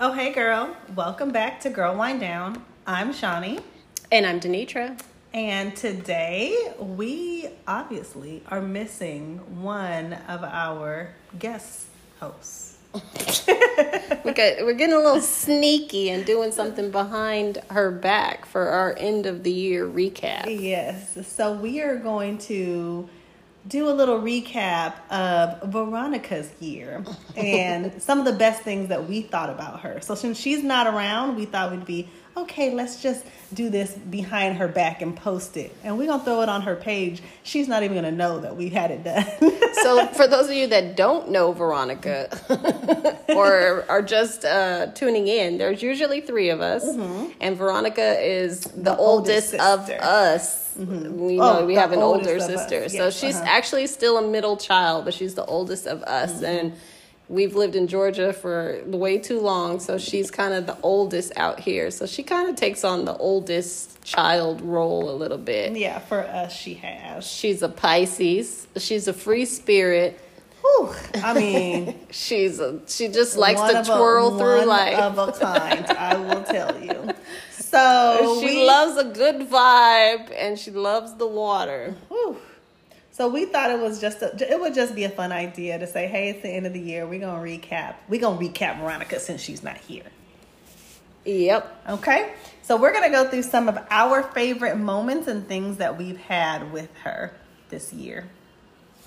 Oh, hey, girl. Welcome back to Girl Wind Down. I'm Shonnie. And I'm Denitra. And today we obviously are missing one of our guest hosts. we got, we're getting a little sneaky and doing something behind her back for our end of the year recap. Yes. So we are going to do a little recap of Veronica's year and some of the best things that we thought about her. So since she's not around, we thought we'd be okay, let's just do this behind her back and post it. And we're going to throw it on her page. She's not even going to know that we had it done. so, for those of you that don't know Veronica or are just uh, tuning in, there's usually three of us. Mm-hmm. And Veronica is the, the oldest, oldest of us. Mm-hmm. We know oh, we have an older sister. Yes, so she's uh-huh. actually still a middle child, but she's the oldest of us. Mm-hmm. And we've lived in Georgia for way too long, so she's kind of the oldest out here. So she kind of takes on the oldest child role a little bit. Yeah, for us, she has. She's a Pisces. She's a free spirit. Whew, I mean, she's a, she just likes to twirl a, through life of a kind. I will tell you. So she we, loves a good vibe and she loves the water. Whew. So we thought it was just a, it would just be a fun idea to say, hey, it's the end of the year. We're gonna recap. We're gonna recap Veronica since she's not here. Yep. Okay. So we're gonna go through some of our favorite moments and things that we've had with her this year.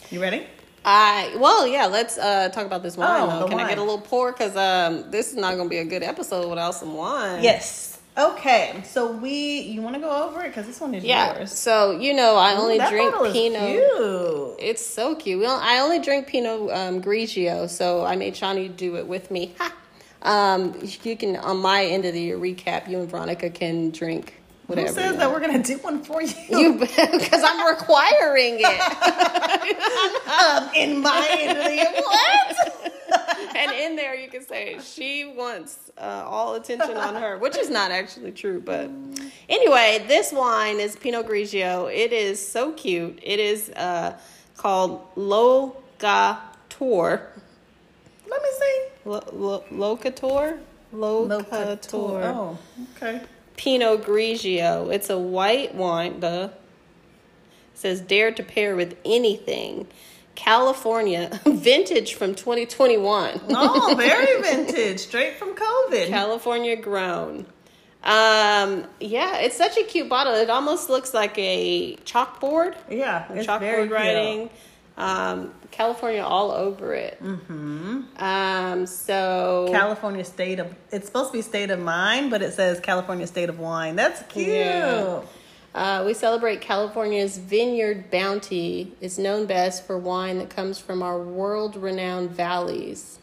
You ready? I well, yeah. Let's uh, talk about this wine. Oh, Can wine. I get a little pour? Because um, this is not going to be a good episode without some wine. Yes. Okay, so we you want to go over it because this one is yeah. yours. So you know I only Ooh, drink Pinot. Cute. It's so cute. Well, I only drink Pinot um, Grigio, so I made Shawnee do it with me. Um, you can on my end of the year recap. You and Veronica can drink whatever. Who says that we're gonna do one for you? You because I'm requiring it. um, in my what? and in there you can say she wants uh, all attention on her, which is not actually true. But anyway, this wine is Pinot Grigio. It is so cute. It is uh, called Locator. Let me see. Locator. Locator. Oh, okay. Pinot Grigio. It's a white wine. The says dare to pair with anything. California vintage from 2021. oh, very vintage, straight from COVID. California grown. Um, yeah, it's such a cute bottle. It almost looks like a chalkboard. Yeah, chalkboard writing. Um, California all over it. Mm-hmm. Um, so California state of it's supposed to be state of mind, but it says California state of wine. That's cute. Yeah. Uh, we celebrate California's vineyard bounty. It's known best for wine that comes from our world renowned valleys.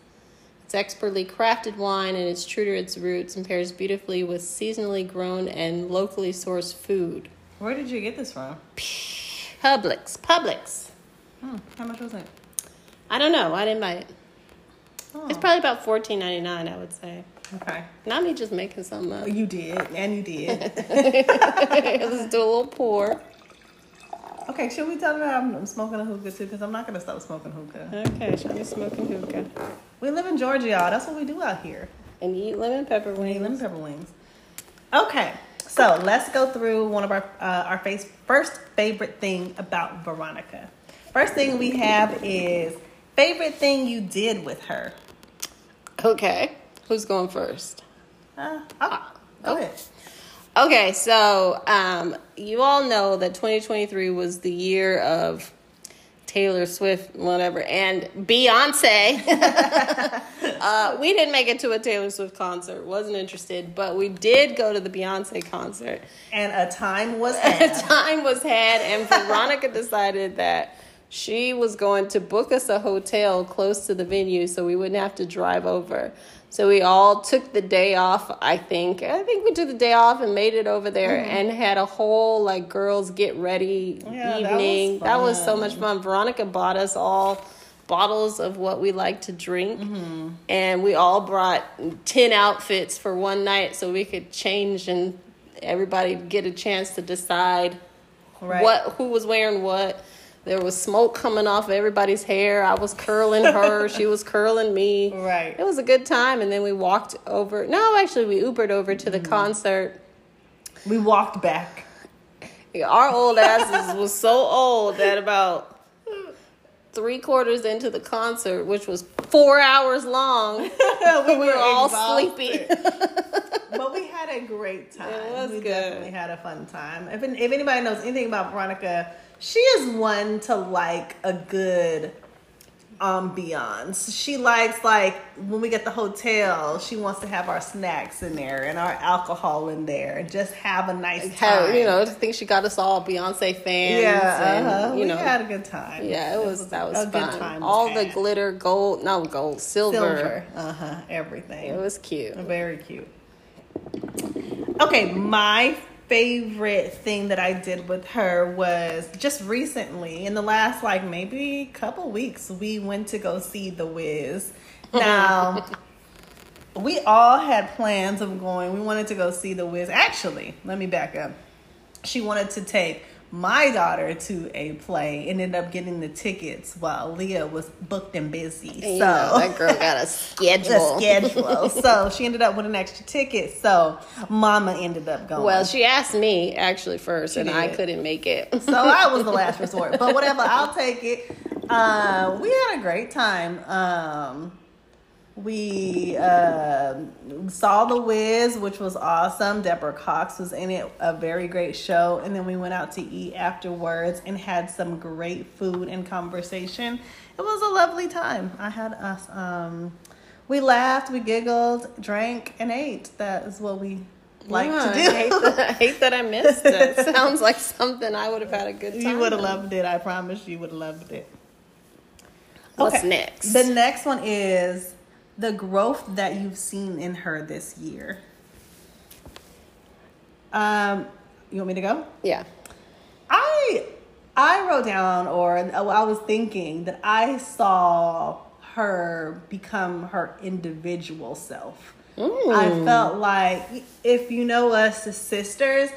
It's expertly crafted wine and it's true to its roots and pairs beautifully with seasonally grown and locally sourced food. Where did you get this from? Publix. Publix. Hmm. How much was it? I don't know. I didn't buy it. Oh. It's probably about fourteen ninety nine. I would say. Okay. Not me just making something up. You did, and you did. Let's do a little pour. Okay, should we tell them I'm smoking a hookah too? Because I'm not going to stop smoking hookah. Okay, should be smoking hookah. We live in Georgia, y'all. That's what we do out here. And you eat lemon pepper wings. We eat lemon pepper wings. Okay, so let's go through one of our uh, our face, first favorite thing about Veronica. First thing we have is favorite thing you did with her. Okay. Who's going first? Uh, oh, go ahead. Okay, so um, you all know that 2023 was the year of Taylor Swift, whatever, and Beyonce. uh, we didn't make it to a Taylor Swift concert, wasn't interested, but we did go to the Beyonce concert. And a time was had. a time was had, and Veronica decided that she was going to book us a hotel close to the venue so we wouldn't have to drive over. So we all took the day off, I think. I think we took the day off and made it over there mm-hmm. and had a whole like girls get ready yeah, evening. That was, that was, so much fun. Veronica bought us all bottles of what we like to drink mm-hmm. and we all brought 10 outfits for one night so we could change and everybody get a chance to decide right. what who was wearing what There was smoke coming off everybody's hair. I was curling her. she was curling me. Right. It was a good time. And then we walked over. No, actually, we Ubered over to the Mm-hmm. concert. We walked back. Our old asses was so old that about three quarters into the concert, which was four hours long, we, were, all exhausted. sleepy. but we had a great time. It was we good. definitely had a fun time. If if anybody knows anything about Veronica, she is one to like a good ambiance. She likes like when we get the hotel, she wants to have our snacks in there and our alcohol in there and just have a nice time. you know, I think she got us all Beyonce fans. yeah, and, uh-huh. you we know, had a good time. yeah, it was that was a good fun. time all the had. glitter, gold, no gold, silver. silver, uh huh, everything. It was cute. Very cute. Okay, my favorite thing that I did with her was just recently, in the last like maybe couple weeks, we went to go see The Wiz. Now, we all had plans of going. We wanted to go see The Wiz. Actually, let me back up. She wanted to take my daughter to a play and ended up getting the tickets while Leah was booked and busy. So that girl got a schedule. the schedule. so she ended up with an extra ticket. So Mama ended up going. Well, she asked me actually first, She and I couldn't make it. so I was the last resort. But whatever, I'll take it. Uh, we had a great time. Um, we uh, saw The Wiz, which was awesome. Deborah Cox was in it, a very great show. And then we went out to eat afterwards and had some great food and conversation. It was a lovely time. I had us. Um, we laughed, we giggled, drank, and ate. That is what we like Yeah, to do. I hate, that, I hate that I missed it. Sounds like something I would have had a good time. You would have loved it. I promise you would have loved it. What's Okay. next? The next one is the growth that you've seen in her this year. Um, you want me to go? yeah. I I wrote down, or I was thinking that I saw her become her individual self. I felt like if you know us as sisters,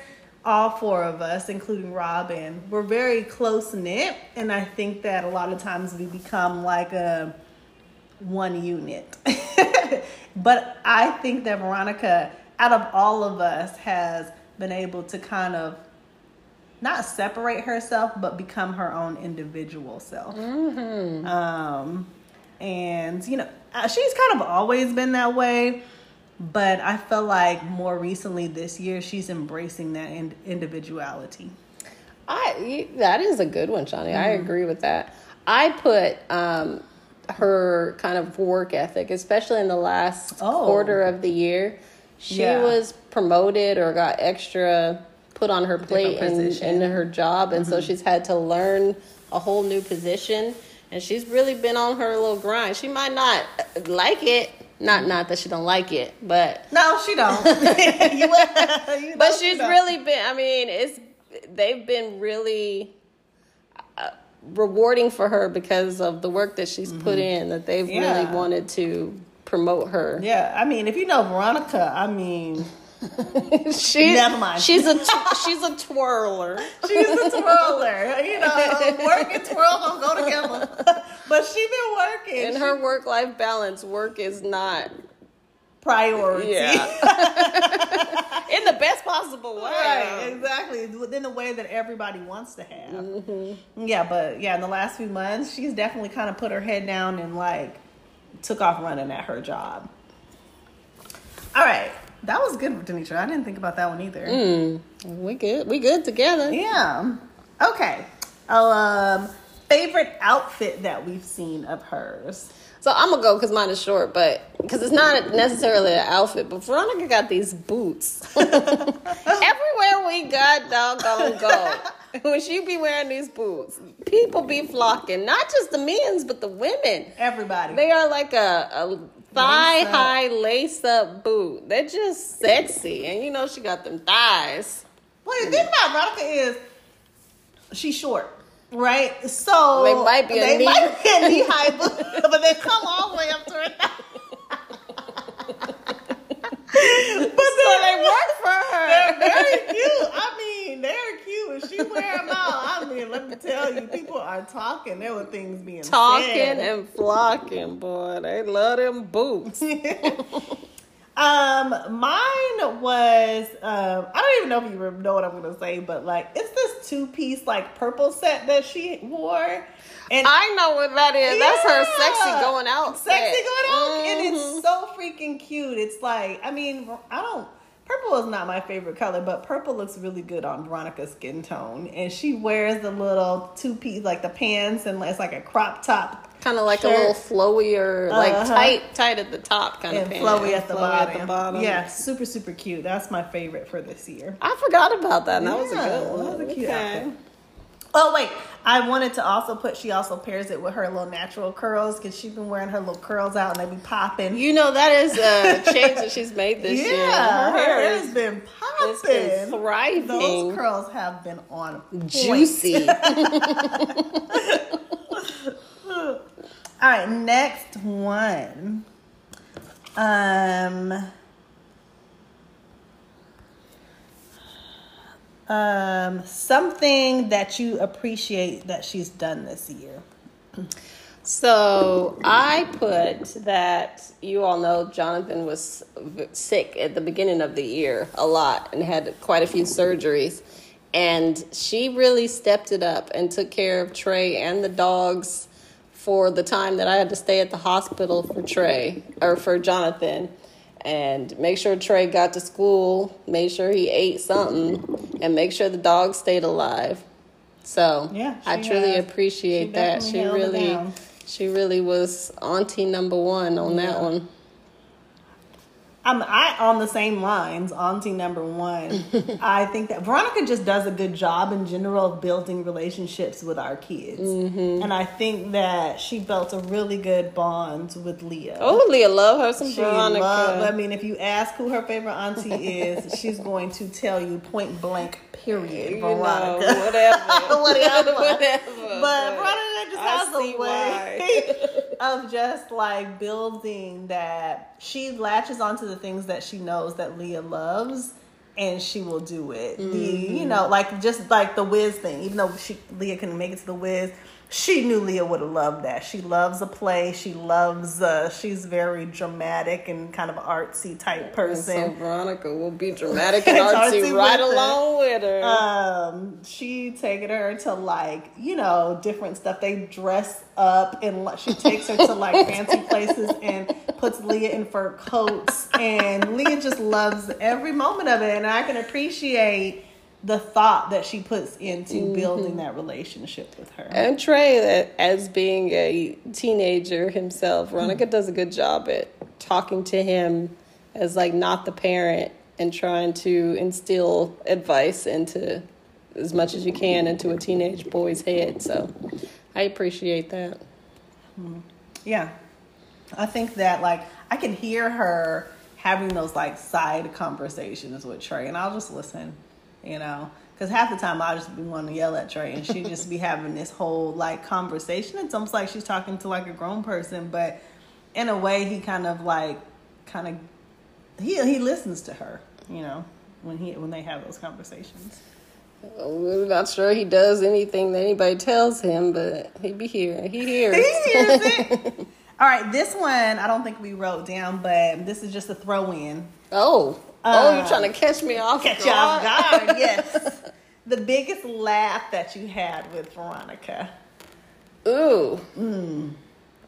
all four of us, including Robin, we're very close knit, and I think that a lot of times we become like a one unit. but I think that Veronica, out of all of us, has been able to kind of not separate herself, but become her own individual self. Um, and you know, uh, she's kind of always been that way, but I feel like more recently this year she's embracing that in- individuality. I that is a good one, Shonnie. I Mm-hmm. agree with that. I put um, her kind of work ethic, especially in the last Oh. quarter of the year. She Yeah. was promoted or got extra put on her plate. Mm-hmm. in her job, and so she's had to learn a whole new position. And she's really been on her little grind. She might not like it, not not that she don't like it, but No, she don't. You- but she she's don't. really been i mean it's they've been really rewarding for her because of the work that she's put in that they've really Mm-hmm. Wanted to promote her Yeah, I mean, if you know Veronica, I mean, she's Never mind. she's a tw- she's a twirler she's a twirler. You know, work and twirl don't go together. but she been working. in She- her work life balance work is not priority. yeah in the best possible way Right, exactly. Within the way that everybody wants to have. Mm-hmm. Yeah, but yeah, in the last few months, she's definitely kind of put her head down and like took off running at her job. All right, that was good, Denisha. I didn't think about that one either. Mm. we good we good together Yeah. Okay. Um, favorite outfit that we've seen of hers. So I'm gonna go because mine is short, but because it's not necessarily an outfit. But Veronica got these boots. Everywhere we got, doggone go. When she be wearing these boots, people be flocking. Not just the men's, but the women. Everybody. They are like a, a thigh Lace high lace up boot. They're just sexy, and you know she got them thighs. Well, the thing about Veronica is she's short, right? So They might be a they knee- might be a knee high boot, but they come all the way up to her. but So they work for her. They're very cute. I mean, they're cute. And she wear them out. I mean, let me tell you, people are talking. There were things being Talking said. and flocking, boy. They love them boots. Um, mine was um, I don't even know if you know what I'm gonna say, but like it's this two piece like purple set that she wore, and I know what that is. That's her sexy going out. sexy set. going out, and Mhm. it's so freaking cute. It's like I mean I don't. Purple is not my favorite color, but purple looks really good on Veronica's skin tone. And she wears the little two piece, like the pants, and it's like a crop top kind of like shirt. a little flowier, like Uh-huh. tight, tight at the top kind and of pant. flowy at the, flowy bottom. at the bottom. Yeah, super super cute. That's my favorite for this year. I forgot about that. and That was a good one. That was a cute Okay. outfit. Oh wait, I wanted to also put. She also pairs it with her little natural curls because she's been wearing her little curls out and they be popping. You know that is a change that she's made this yeah, year. Her hair has is been it's been popping. thriving, Those curls have been on point. juicy. All right, next one. Um. Um, something that you appreciate that she's done this year. So I put that you all know Jonathan was sick at the beginning of the year a lot and had quite a few surgeries. And she really stepped it up and took care of Trey and the dogs for the time that I had to stay at the hospital for Trey or for Jonathan and make sure Trey got to school, made sure he ate something, and make sure the dog stayed alive. So Yeah, I truly has. appreciate She that. She really she really was auntie number one on that one. I'm I on the same lines, auntie number one. I think that Veronica just does a good job in general of building relationships with our kids, Mm-hmm. and I think that she built a really good bond with Leah. Oh, Leah, love her some She Veronica. I mean, if you ask who her favorite auntie is, she's going to tell you point blank, period, you know, Veronica. whatever, Whatever. whatever. But Veronica just I has a way of just like building that she latches onto the things that she knows that Leah loves and she will do it. The you mm. know, like just like the Wiz thing, even though she Leah couldn't make it to the Wiz, she knew Leah would have loved that. She loves a play. She loves. Uh, she's very dramatic and kind of artsy type And person. so Veronica will be dramatic and Artsy artsy right with it. along with her. um she taking her to like you know different stuff they dress up and she takes her to like fancy places and puts leah in fur coats and leah just loves every moment of it and i can appreciate the thought that she puts into mm-hmm. building that relationship with her and Trey, as being a teenager himself, Veronica hmm. does a good job at talking to him as like not the parent and trying to instill advice into as much as you can into a teenage boy's head. So I appreciate that. Hmm. Yeah. I think that like I can hear her having those like side conversations with Trey and I'll just listen, you know. Because half the time I'll just be wanting to yell at Trey and she just be having this whole like conversation. It's almost like she's talking to like a grown person, but in a way he kind of like kind of he he listens to her, you know, when he when they have those conversations. I'm not sure he does anything that anybody tells him, but he'd be here. He hears. He hears it. All right, this one I don't think we wrote down, but this is just a throw in. oh, oh, Uh, you're trying to catch me off Catch you off guard. guard, yes. the biggest laugh that you had with Veronica. Ooh. I'm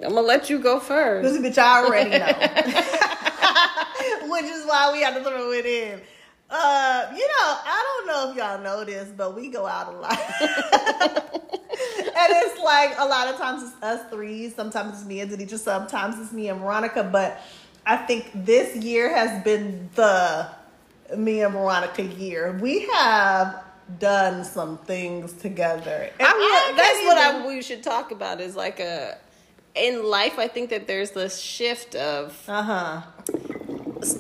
gonna let you go first. This is what y'all already know. Which is why we had to throw it in. Uh, you know, I don't know if y'all know this, but we go out a lot. and it's like a lot of times it's us three, sometimes it's me and Denitra, sometimes it's me and Veronica, but I think this year has been the me and Veronica year. We have done some things together. And I I that's what I we should talk about is like a in life. I think that there's this shift of Uh-huh.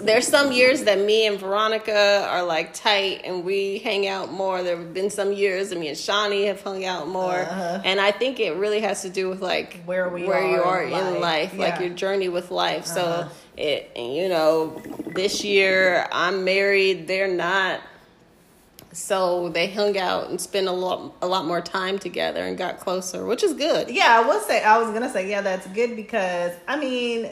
there's some years that me and Veronica are like tight and we hang out more. There have been some years that me and Shonnie have hung out more, Uh-huh. and I think it really has to do with like Where we where you are are in in life. life, like your journey with life. Uh-huh. So it, and you know, this year I'm married. They're not. so they hung out and spent a lot a lot more time together and got closer, which is good. Yeah, I would say I was gonna say yeah, that's good because I mean,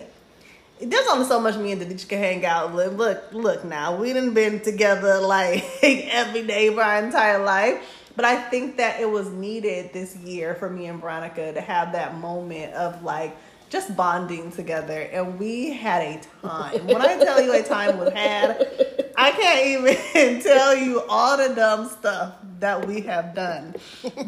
there's only so much me and Denisha can hang out. Look, look, look. Now we done been together like every day for our entire life, but I think that it was needed this year for me and Veronica to have that moment of like just bonding together, and we had a time. When I tell you a time was had, I can't even tell you all the dumb stuff that we have done.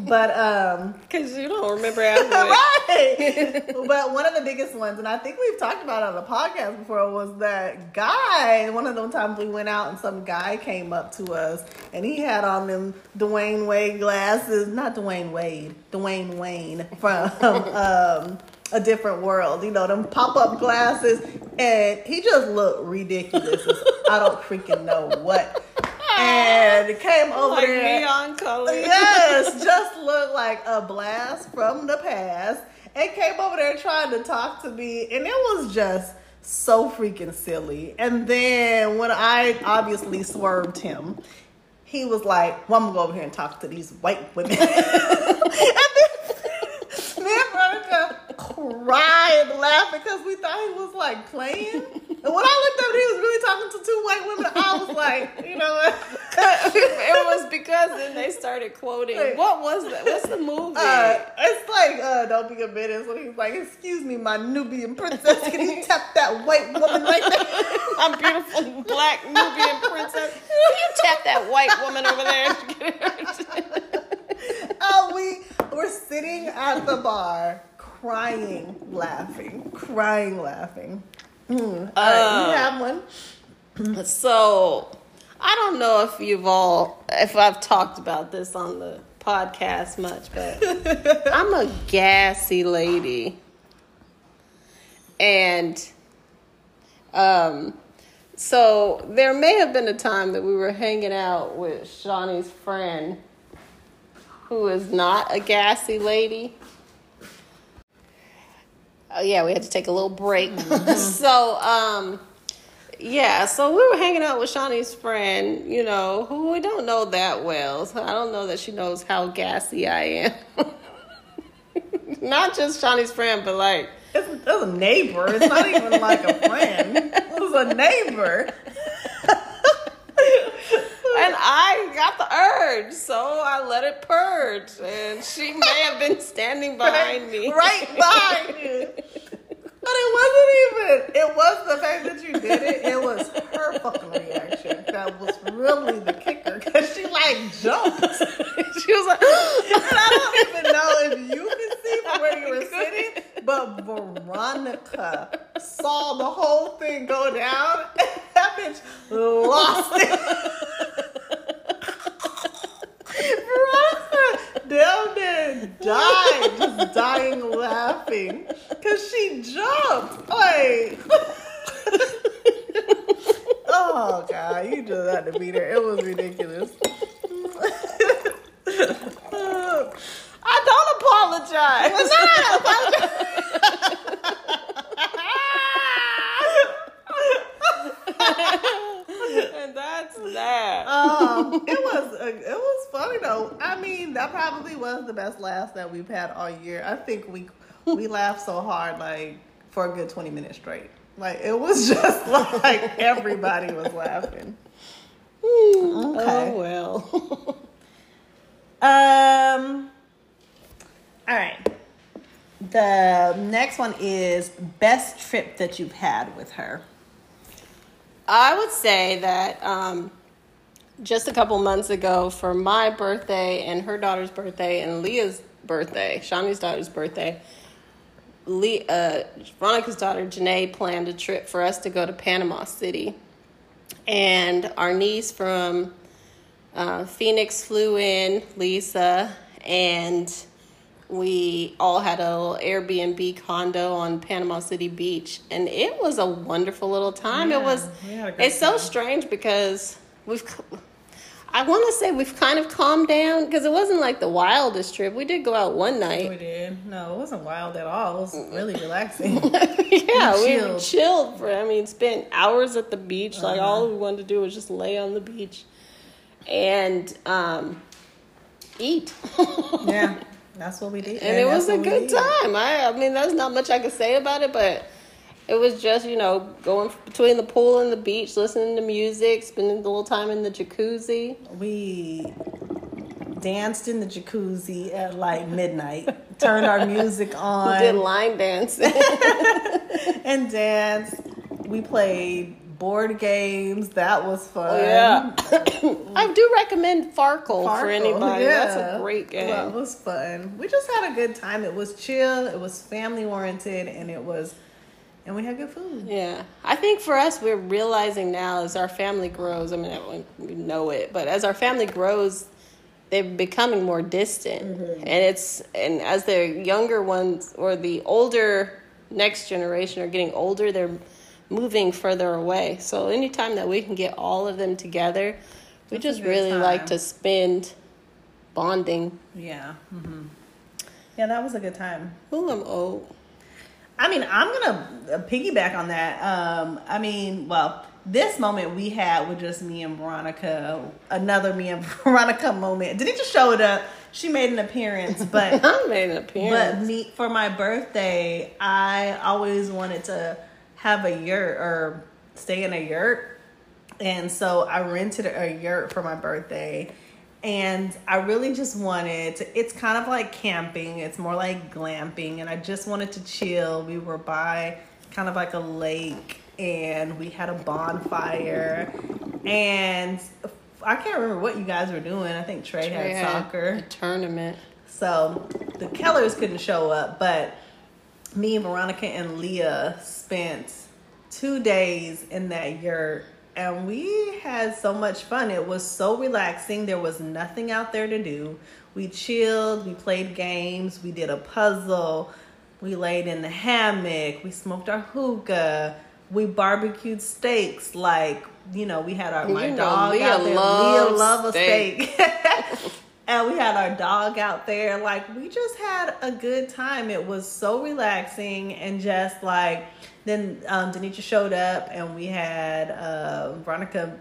But um Because you don't remember after right. but one of the biggest ones, and I think we've talked about it on the podcast before, was that guy. One of those times we went out and some guy came up to us and he had on them Dwayne Wade glasses, not Dwayne Wade, Dwayne Wayne from um, a different world. You know, them pop up glasses, and he just looked ridiculous. I don't freaking know what. And came over like there. neon color. Yes, just looked like a blast from the past. And came over there trying to talk to me, and it was just so freaking silly. And then when I obviously swerved him, he was like, "Well, I'm gonna go over here and talk to these white women." and then and Veronica cried laughing because we thought he was like playing. And when I looked up, he was really talking to two white women. I was like, you know what? it was because then they started quoting. Wait. What was that? What's the movie? Uh, it's like, uh, don't be a menace. When he's like, excuse me, my Nubian princess, can you tap that white woman right there? My beautiful black Nubian princess. Can you tap that white woman over there? we were sitting at the bar, crying, laughing, crying, laughing. Mm. All right, you have one. so, I don't know if you've all, if I've talked about this on the podcast much, but I'm a gassy lady. And um, so there may have been a time that we were hanging out with Shonnie's friend who is not a gassy lady. Oh yeah, we had to take a little break. so um yeah, so we were hanging out with Shonnie's friend, you know, who we don't know that well. So I don't know that she knows how gassy I am. Not just Shonnie's friend, but like It's, it's a neighbor. It's not even like a friend. It was a neighbor. and I got the urge, so I let it purge. And she may have been standing behind me. right behind you. But it wasn't even. It was the fact that you did it. It was her fucking reaction that was really the kicker because she like jumped. She was like, And I don't even know if you can see from where you were sitting, but Veronica saw the whole thing go down. And that bitch lost it. Veronica down there died, just dying laughing. Cause she jumped. Like Oh god, you just had to beat her. It was ridiculous. I don't apologize. and that's that. um, it was uh, it was funny though. I mean, that probably was the best laugh that we've had all year. I think we we laughed so hard, like for a good twenty minutes straight. Like it was just like everybody was laughing. Oh well. Um. All right. The next one is best trip that you've had with her. I would say that um, just a couple months ago, for my birthday and her daughter's birthday and Leah's birthday, Shonnie's daughter's birthday, Le- uh, Veronica's daughter Janae planned a trip for us to go to Panama City, and our niece from uh, Phoenix flew in, Lisa, and we all had a little Airbnb condo on Panama City Beach, and it was a wonderful little time. it was. we had a great It's so strange because we've. I want to say we've kind of calmed down because it wasn't like the wildest trip. We did go out one night. We did. No, it wasn't wild at all. It was really relaxing. yeah, we chilled. chilled for. I mean, spent hours at the beach. Like all we wanted to do was just lay on the beach, and um, eat. Yeah, that's what we did. and it was a good did. time. I, I mean, there's not much I could say about it, but it was just you know going between the pool and the beach, listening to music, spending a little time in the jacuzzi. We danced in the jacuzzi at like midnight, turned our music on. We did line dancing. and danced. We played board games. That was fun. Oh, yeah, I do recommend Farkle, for Farkle, anybody. That's a great game. Well, it was fun. We just had a good time. It was chill. It was family oriented, and it was, and we had good food. Yeah, I think for us, we're realizing now as our family grows. I mean, everyone- we know it, but as our family grows, they're becoming more distant, Mm-hmm. and it's and as the younger ones or the older next generation are getting older, they're moving further away. So anytime that we can get all of them together, we That's just really like to spend bonding. Yeah. Mm-hmm. Yeah, that was a good time. Ooh, I'm old. I mean, I'm gonna piggyback on that. Um, I mean, well, this moment we had with just me and Veronica, another me and Veronica moment. Denisha showed up. She made an appearance, but I made an appearance. but me for my birthday, I always wanted to have a yurt or stay in a yurt, and so I rented a yurt for my birthday. And I really just wanted to, it's kind of like camping, it's more like glamping, and I just wanted to chill. We were by kind of like a lake, and we had a bonfire, and I can't remember what you guys were doing. I think Trey, Trey had soccer. a tournament. So the Kellers couldn't show up, but me, Veronica, and Leah spent two days in that yurt and we had so much fun. It was so relaxing. There was nothing out there to do. We chilled, we played games, we did a puzzle, we laid in the hammock, we smoked our hookah, we barbecued steaks like you know, we had our my You know, dog Leah out there. Leah love a steak. and we had our dog out there. Like we just had a good time. It was so relaxing and just like then um Denisha showed up and we had uh Veronica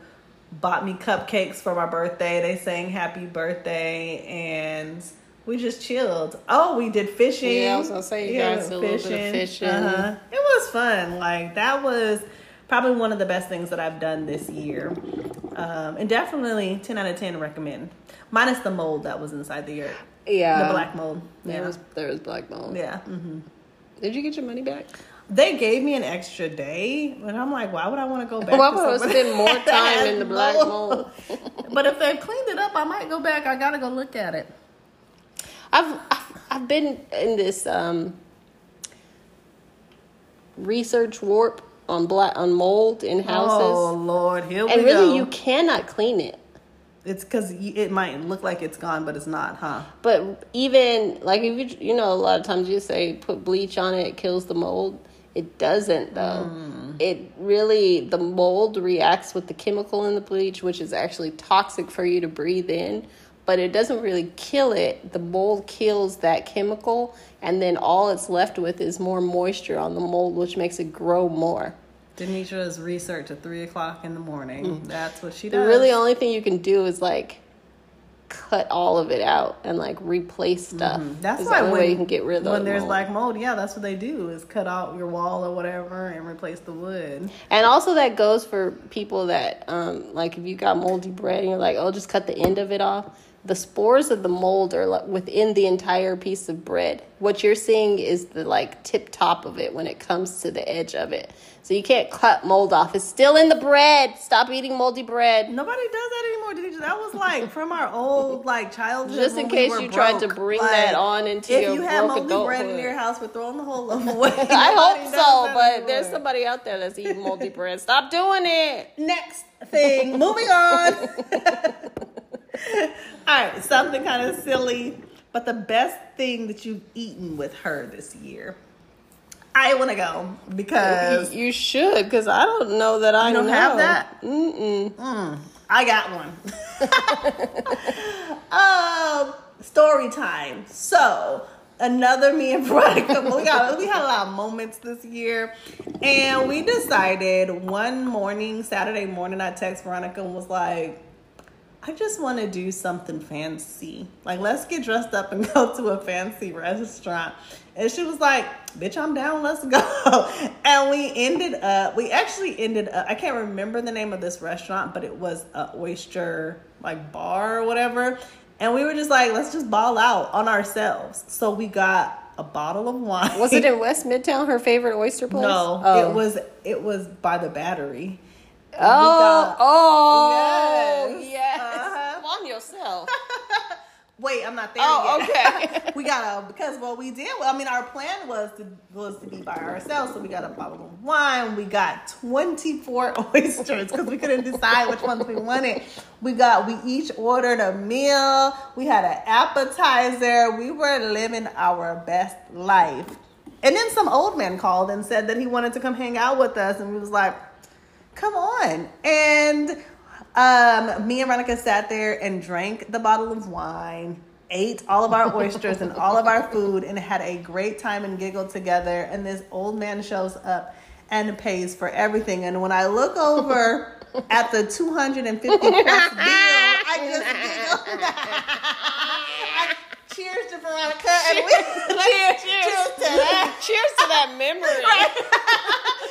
bought me cupcakes for my birthday. They sang happy birthday and we just chilled. Oh, we did fishing. Yeah, I was gonna say, you guys did a little bit of fishing. Uh-huh. It was fun. Like that was probably one of the best things that I've done this year. Um, and definitely 10 out of 10 recommend. Minus the mold that was inside the yurt. Yeah, The black mold. There was there was black mold. yeah. hmm Did you get your money back? They gave me an extra day, and I'm like, why would I want to go back? Why to would I spend more time in the black mold? but if they've cleaned it up, I might go back. I gotta go look at it. I've I've, I've been in this um, research warp on black on mold in houses, Oh Lord, here we and really go. you cannot clean it. it's because it might look like it's gone, but it's not, huh? But even like if you you know a lot of times you say put bleach on it, it kills the mold. It doesn't though. Hmm. It really the mold reacts with the chemical in the bleach, which is actually toxic for you to breathe in. But it doesn't really kill it. The mold kills that chemical, and then all it's left with is more moisture on the mold, which makes it grow more. Denisha's research at three o'clock in the morning. Mm. That's what she The does. really only thing you can do is like cut all of it out and like replace stuff. Mm-hmm. That's why the only when, way you can get rid of when there's mold. black mold, yeah, that's what they do is cut out your wall or whatever and replace the wood. And also that goes for people that um like if you got moldy bread and you're like, oh, just cut the end of it off. The spores of the mold are like within the entire piece of bread. What you're seeing is the like tip top of it when it comes to the edge of it. So you can't cut mold off. It's still in the bread. Stop eating moldy bread. Nobody does that anymore. Denisha. That was like from our old like childhood. Just in we case were you tried to bring Like, that on into if your you have broke moldy bread in your house, we're throwing the whole them away. I hope so, but there's somebody out there that's eating moldy bread. Stop doing it. Next thing, moving on. All right, something kind of silly, but the best thing that you've eaten with her this year. I want to go because You should, because I don't know that I don't know. have that? Mm-mm. I got one. um, story time. So another me and Veronica. We got we had a lot of moments this year, and we decided one morning, Saturday morning, I text Veronica and was like, I just want to do something fancy. Like, let's get dressed up and go to a fancy restaurant. And she was like, bitch, I'm down, let's go. and we ended up, we actually ended up, I can't remember the name of this restaurant, but it was a oyster like bar or whatever. And we were just like, let's just ball out on ourselves. So we got a bottle of wine. Was it in West Midtown, her favorite oyster place? No, Oh. it was it was by the battery. Oh, got- oh, Yes. yes. Uh-huh. Come on yourself. Wait, I'm not there Oh, yet. okay. we got a because what we did. I mean, our plan was to was to be by ourselves, so we got a bottle of wine. We got 24 oysters because we couldn't decide which ones we wanted. We got we each ordered a meal. We had an appetizer. We were living our best life. And then some old man called and said that he wanted to come hang out with us, and we was like, come on. And um, me and Veronica sat there and drank the bottle of wine, ate all of our oysters and all of our food, and had a great time and giggled together. And this old man shows up and pays for everything. And when I look over at the 250 course bill, I just cheers to Veronica. And we, Cheers, cheers cheers. to that. Cheers to that memory.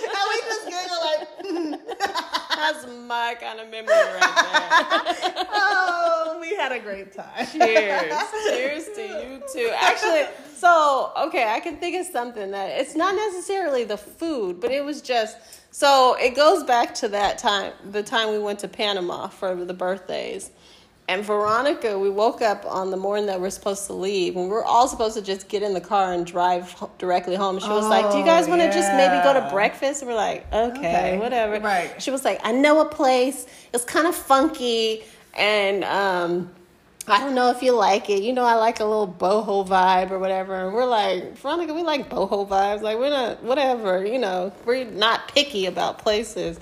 And we just giggle like, That's my kind of memory right there. oh, we had a great time. Cheers. Cheers to you too. Actually, so okay, I can think of something that it's not necessarily the food, but it was just so it goes back to that time, the time we went to Panama for the birthdays. And Veronica, we woke up on the morning that we're supposed to leave, and we are all supposed to just get in the car and drive directly home. She was like, "Do you guys Oh, want to just maybe go to breakfast?" And we're like, "Okay, Okay, whatever." right. She was like, "I know a place. It's kind of funky, and um, I don't know if you like it. You know, I like a little boho vibe or whatever." And we're like, "Veronica, we like boho vibes. Like, we're not whatever. You know, we're not picky about places."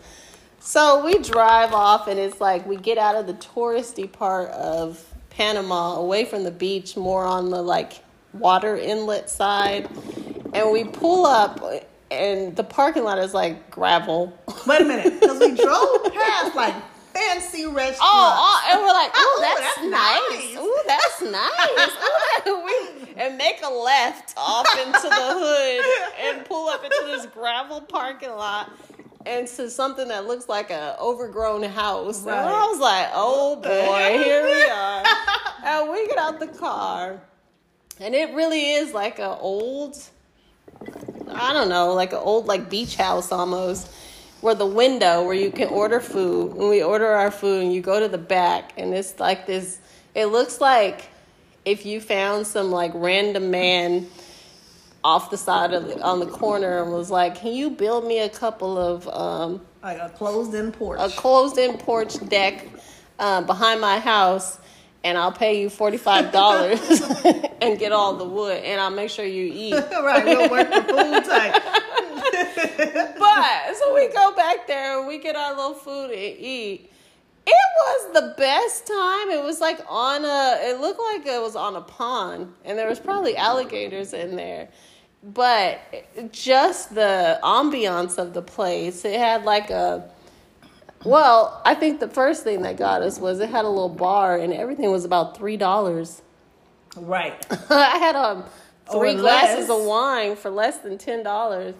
So we drive off, and it's like we get out of the touristy part of Panama, away from the beach, more on the like water inlet side, and we pull up, and the parking lot is like gravel. Wait a minute, because we drove past like fancy restaurants. Oh, oh, and we're like, oh, Ooh, that's, that's nice. nice. Ooh, that's nice. Ooh, we, and make a left off into the hood and pull up into this gravel parking lot and to something that looks like an overgrown house. And I was like, oh boy, here we are. and we get out the car, and it really is like an old I don't know, like an old like beach house almost, where the window where you can order food. When we order our food, and you go to the back, and it's like this. It looks like if you found some like random man off the side of the, on the corner and was like, "Can you build me a couple of um, like a closed-in porch. a closed-in porch deck uh, behind my house?" And I'll pay you forty five dollars and get all the wood, and I'll make sure you eat. right, we'll work for food type. But so we go back there and we get our little food and eat. It was the best time. It was like on a it looked like it was on a pond and there was probably alligators in there. But just the ambiance of the place, it had like a well, I think the first thing that got us was it had a little bar and everything was about three dollars. Right. I had um three Or glasses less. of wine for less than ten dollars,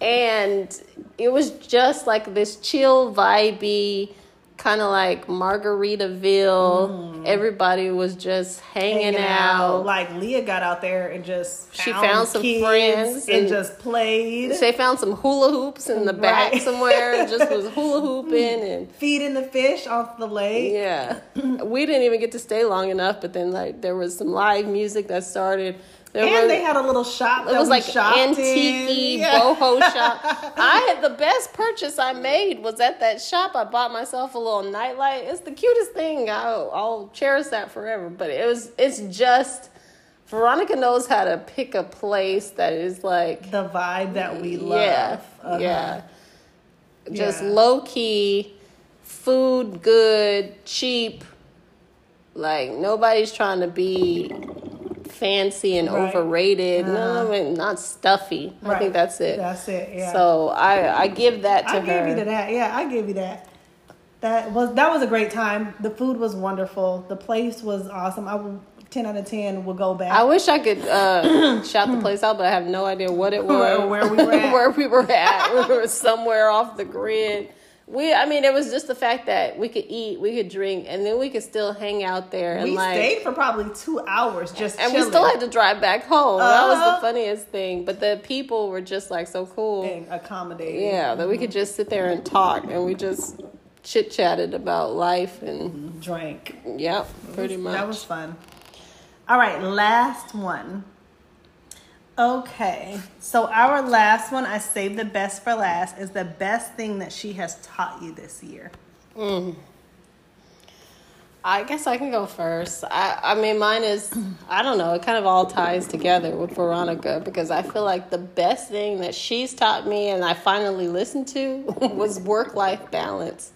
and it was just like this chill, vibey, kind of like Margaritaville. Everybody was just hanging, Mm. Hanging out. out. Like Leah got out there and just She found some friends and, and- just played. She found some hula hoops in the back Right. somewhere, and just was hula hooping and. feeding the fish off the lake. Yeah, we didn't even get to stay long enough, but then like there was some live music that started. There And were- they had a little shop. It was like antique. Yeah. boho shop. I had the best purchase I made was at that shop. I bought myself a little nightlight. It's the cutest thing. I'll, I'll cherish that forever. But it was it's just Veronica knows how to pick a place that is like The vibe that we love. yeah Uh-huh. yeah just Yeah. low key food good cheap like nobody's trying to be fancy and Right. overrated Uh-huh. I not stuffy i think that's it That's it. Yeah. so i i give that to I her gave you that. Yeah, I gave you that. that was that was a great time. The food was wonderful. The place was awesome. I will ten out of ten will go back. I wish I could uh, shout the place out, but I have no idea what it was, Or where we were at. where we were at. we were somewhere off the grid. We, I mean, it was just the fact that we could eat, we could drink, and then we could still hang out there and we like. stayed for probably two hours just and we still had to drive back home. That was Uh-huh. the funniest thing. But the people were just like so cool. and accommodating. Yeah, that we could just sit there and talk, and we just chit chatted about life, and drank. yep, pretty much. That was fun. All right, last one. Okay, so our last one, I saved the best for last, is the best thing that she has taught you this year. Mm. I guess I can go first. I, I mean, mine is, I don't know, it kind of all ties together with Veronica because I feel like the best thing that she's taught me and I finally listened to was work life balance.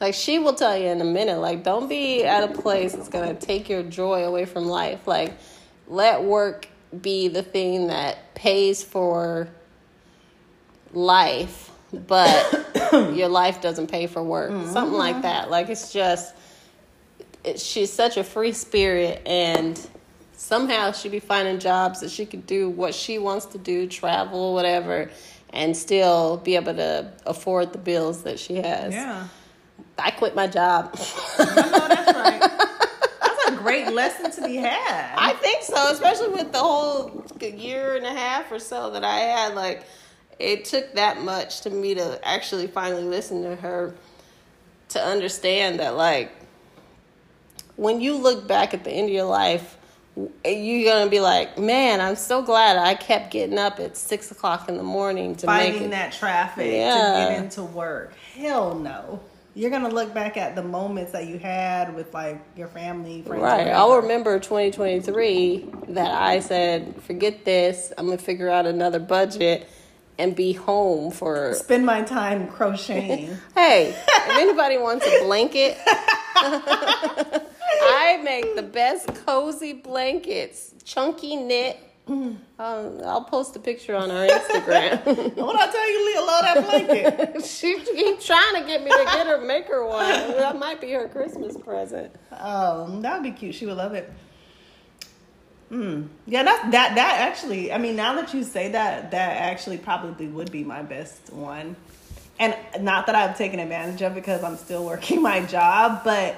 Like, she will tell you in a minute, like, don't be at a place that's going to take your joy away from life. Like, let work be the thing that pays for life, but your life doesn't pay for work. Mm-hmm. Something like that. Like, it's just it, she's such a free spirit and somehow she'd be finding jobs that she could do what she wants to do travel whatever and still be able to afford the bills that she has Yeah. i quit my job I know that's right. Great lesson to be had. i think so especially with the whole year and a half or so that i had like it took that much to me to actually finally listen to her to understand that like when you look back at the end of your life, you're gonna be like, man, I'm so glad I kept getting up at six o'clock in the morning to make Fighting that traffic Yeah. to get into work. Hell no. You're gonna look back at the moments that you had with like your family, friends. Right. I'll remember 2023 that I said, forget this. I'm gonna figure out another budget and be home for. Spend my time crocheting. Hey, if anybody wants a blanket, I make the best cozy blankets, chunky knit. Um, I'll post a picture on our Instagram. what I tell you, Leah, love that blanket. she keeps trying to get me to get her make her one. That might be her Christmas present. Um, that would be cute. She would love it. Mm. Yeah, that's that. That actually, I mean, now that you say that, that actually probably would be my best one. And not that I've taken advantage of because I'm still working my job, but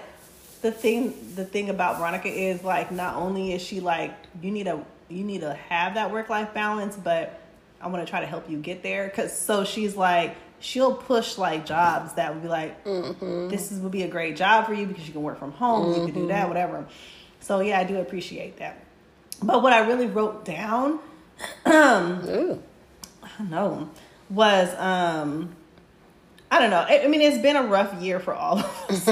the thing, the thing about Veronica is like, not only is she like, you need a, you need to have that work life balance, but I want to try to help you get there. Cause so she's like, she'll push like jobs that would be like, this is, would be a great job for you because you can work from home, you can do that, whatever. So yeah, I do appreciate that. But what I really wrote down. I don't know, was um, I don't know. I, I mean, it's been a rough year for all of us.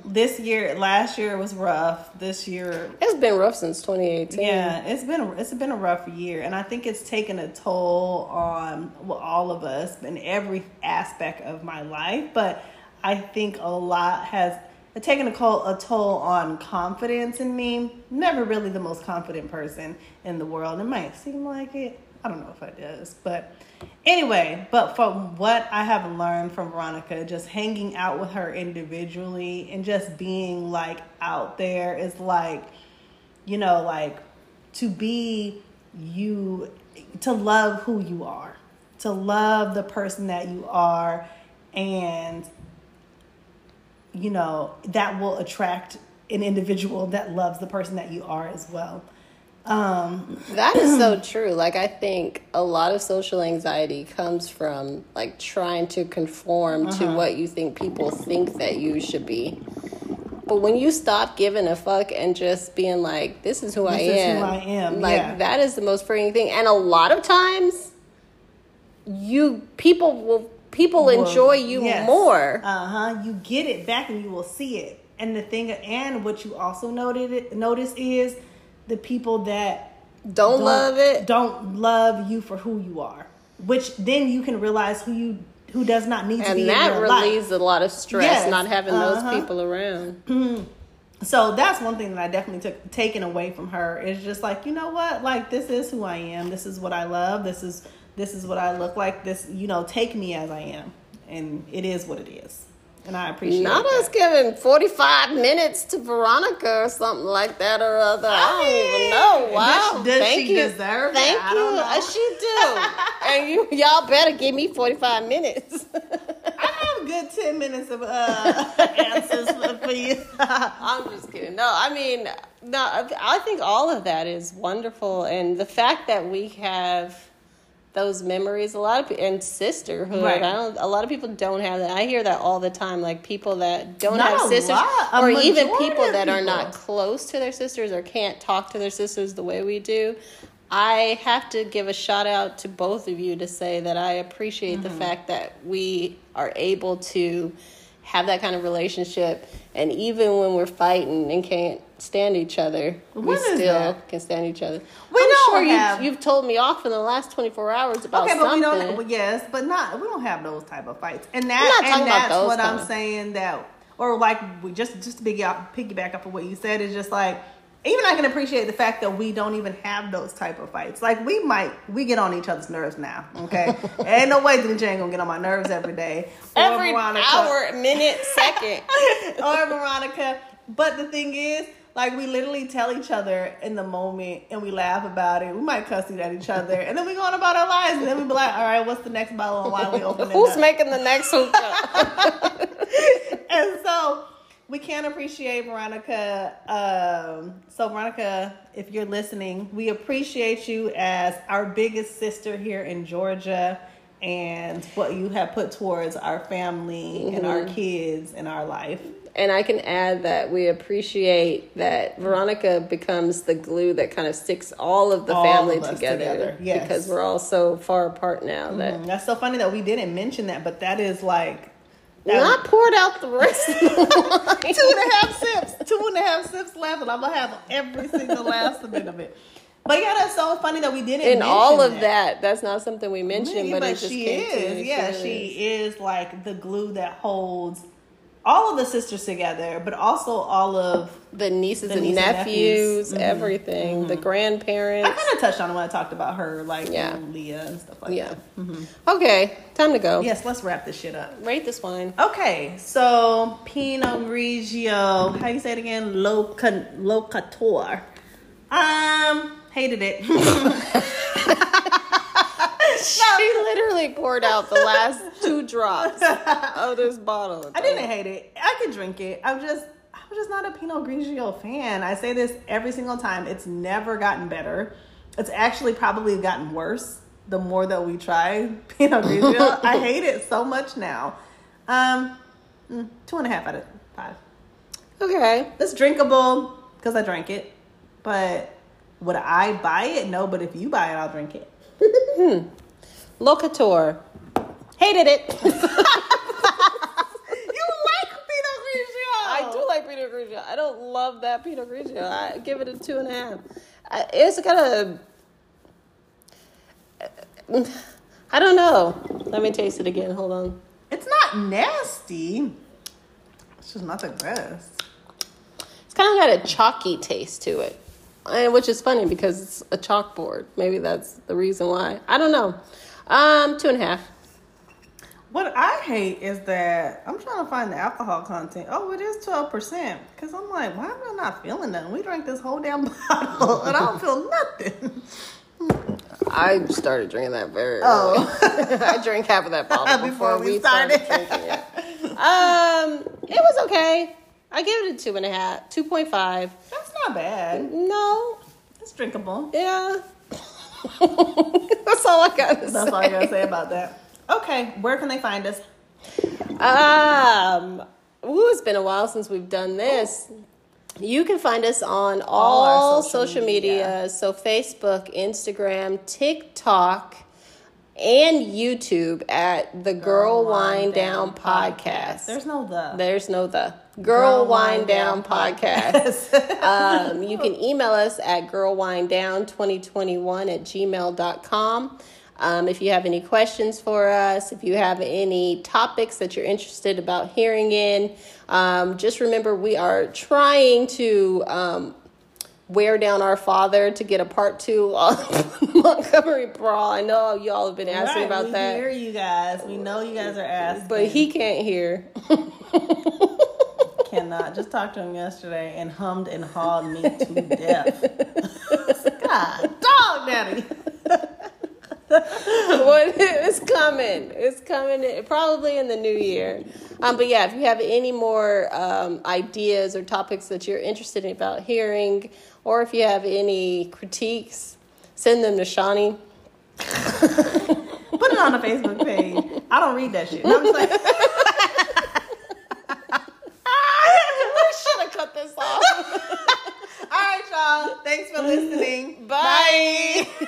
this year, last year was rough. This year, It's been rough since 2018. yeah, it's been a, it's been a rough year, and I think it's taken a toll on well, all of us in every aspect of my life. But I think a lot has taken a toll, a toll on confidence in me. Never really the most confident person in the world. It might seem like it. I don't know if it does, but anyway. But from what I have learned from Veronica, just hanging out with her individually and just being like out there is like you know, like to be you, to love who you are, to love the person that you are, and, you know, that will attract an individual that loves the person that you are as well. Um, That is so true. Like I think a lot of social anxiety comes from like trying to conform Uh-huh. to what you think people think that you should be. But when you stop giving a fuck and just being like, "This is who I This is who am," I am, like yeah. that is the most freeing thing. And a lot of times, you people will people Well, enjoy you yes. more. Uh huh. You get it back and you will see it. And the thing, and what you also noted notice is the people that Don't, love it. Don't love you for who you are. Which then you can realize who you who does not need to be and that relieves life. a lot of stress Yes, not having uh-huh. those people around. So that's one thing that I definitely took taken away from her is just like you know what like this is who I am. This is what I love. This is this is what I look like. This you know take me as I am, and it is what it is. And I appreciate Not that. us giving 45 minutes to Veronica or something like that or other. I, don't even know. Wow. Does, does Thank she you. deserve Thank it? I you. don't know. Uh, She do. and you y'all better give me 45 minutes. I have a good ten minutes of uh, answers for, you. I'm just kidding. No, I mean, no, I think all of that is wonderful. And the fact that we have those memories, a lot of and sisterhood. Right. I don't. A lot of people don't have that. I hear that all the time. Like people that don't Not have sisters, lot, or even people that are not close to their sisters or can't talk to their sisters the way we do. I have to give a shout out to both of you to say that I appreciate Mm-hmm. the fact that we are able to have that kind of relationship, and even when we're fighting and can't stand each other, we still that? can stand each other. We I'm don't sure have- you, you've told me off in the last 24 hours about Okay, but something. we don't. Well, yes, but not. We don't have those type of fights, and that not talking and about that's those what I'm kind. saying. That or like we just just to piggyback piggyback up of what you said is just like even I can appreciate the fact that we don't even have those type of fights. Like we might we get on each other's nerves now. Okay, ain't no way that ain't gonna get on my nerves every day. Every Veronica- hour, minute, second. or Veronica. But the thing is, like we literally tell each other in the moment and we laugh about it. We might cuss at each other and then we go on about our lives and then we be like, all right, what's the next bottle of wine we open it Who's up? making the next hookah? and so we can't appreciate Veronica. Um, so Veronica, if you're listening, we appreciate you as our biggest sister here in Georgia and what you have put towards our family and our kids and our life. And I can add that we appreciate that Veronica becomes the glue that kind of sticks all of the All family of together. together, yes. Because we're all so far apart now that Mm, That's so funny that we didn't mention that, but that is like that not poured out the rest of the wine. two and a half sips, two and a half sips left, and I'm gonna have every single last bit of it. But yeah, that's so funny that we didn't. Mention all of that, that's not something we mentioned, Yeah, but, it just she is. Yeah, she is. is like the glue that holds all of the sisters together, but also all of. the nieces The and nephews. Mhm. everything, the grandparents. I kind of touched on when I talked about her, like Yeah. Leah and stuff like yeah. that. Okay, time to go. Yes, let's wrap this shit up. Rate this wine. Okay, so Pinot Grigio. How you say it again? Loca, locator. Um, hated it. She literally poured out the last two drops of this bottle. I didn't hate it. I could drink it. I'm just, I'm just not a Pinot Grigio fan. I say this every single time. It's never gotten better. It's actually probably gotten worse the more that we try Pinot Grigio. I hate it so much now. Um, mm, two and a half out of five. Okay. It's drinkable because I drank it, but would I buy it? No, but if you buy it, I'll drink it. Locator. Hated it. You like Pinot Grigio? I do like Pinot Grigio. I don't love that Pinot Grigio. I give it a two and a half. I, it's got a. I don't know. Let me taste it again. Hold on. It's not nasty. It's just not the best. It's kind of got a chalky taste to it, and which is funny because it's a chalkboard. Maybe that's the reason why. I don't know. Um, two and a half. What I hate is that I'm trying to find the alcohol content. Oh, it is 12%. Because I'm like, why am I not feeling nothing? We drank this whole damn bottle and I don't feel nothing. I started drinking that very Oh. I drank half of that bottle Before before, we we started. started. drinking it. Um, it was okay. I gave it a two and a half, two point five. That's not bad. No, It's drinkable. yeah. That's all I got to say. That's all I gotta say about that. Okay, where can they find us? Um, ooh, it's been a while since we've done this. You can find us on all, All social social, media. media. So Facebook, Instagram, TikTok, and YouTube at the Girl, Wine Down, Podcast. There's no the. There's no the Girl, Wine Down, Podcast. Podcast. um, you can email us at girlwinedown2021 at gmail.com. Um, if you have any questions for us, if you have any topics that you're interested about hearing in, um, just remember we are trying to um, wear down our father to get a part two on Montgomery Brawl. I know y'all have been asking Right, about we that, hear you guys. We know you guys are asking. but he can't hear. cannot. Just talked to him yesterday and hummed and hawed me to death. God, dog daddy. what it's coming. It's coming in- probably in the new year. Um, but yeah, if you have any more um, ideas or topics that you're interested in about hearing, or if you have any critiques, send them to Shonnie. Put it on the Facebook page. I don't read that shit. No, I'm just like, I should have cut this off. all right, y'all. Thanks for listening. Bye.